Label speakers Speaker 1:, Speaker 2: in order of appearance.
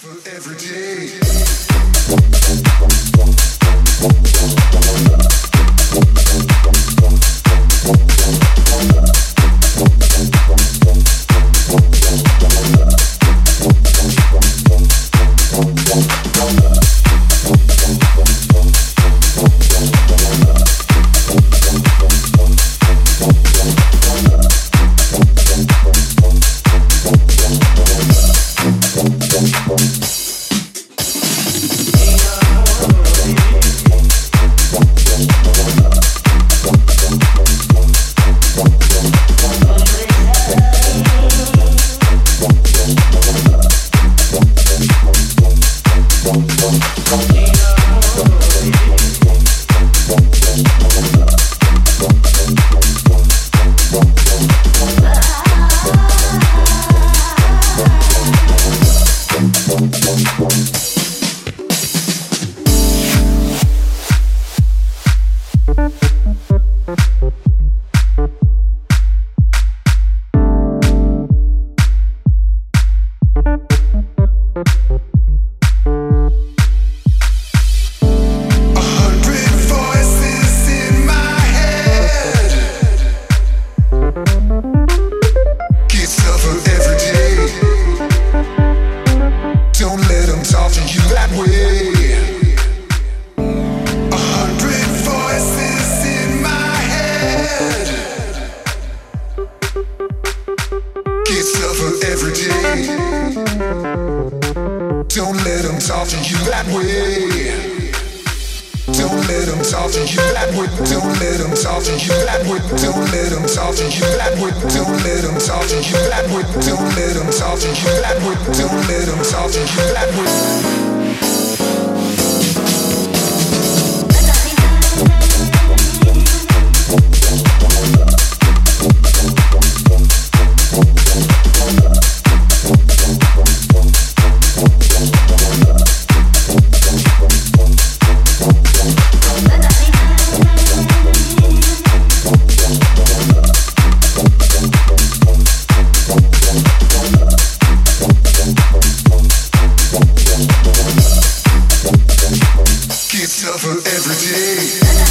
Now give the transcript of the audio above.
Speaker 1: Every day. A you that way. Every day. Don't let them talk to you that way. Let them talk to you that way. Don't let them talk to you that way. Don't let them talk to you that way. Don't let them talk to you that way. Don't let them talk to you that way. Don't let them talk to you that way. discover every day.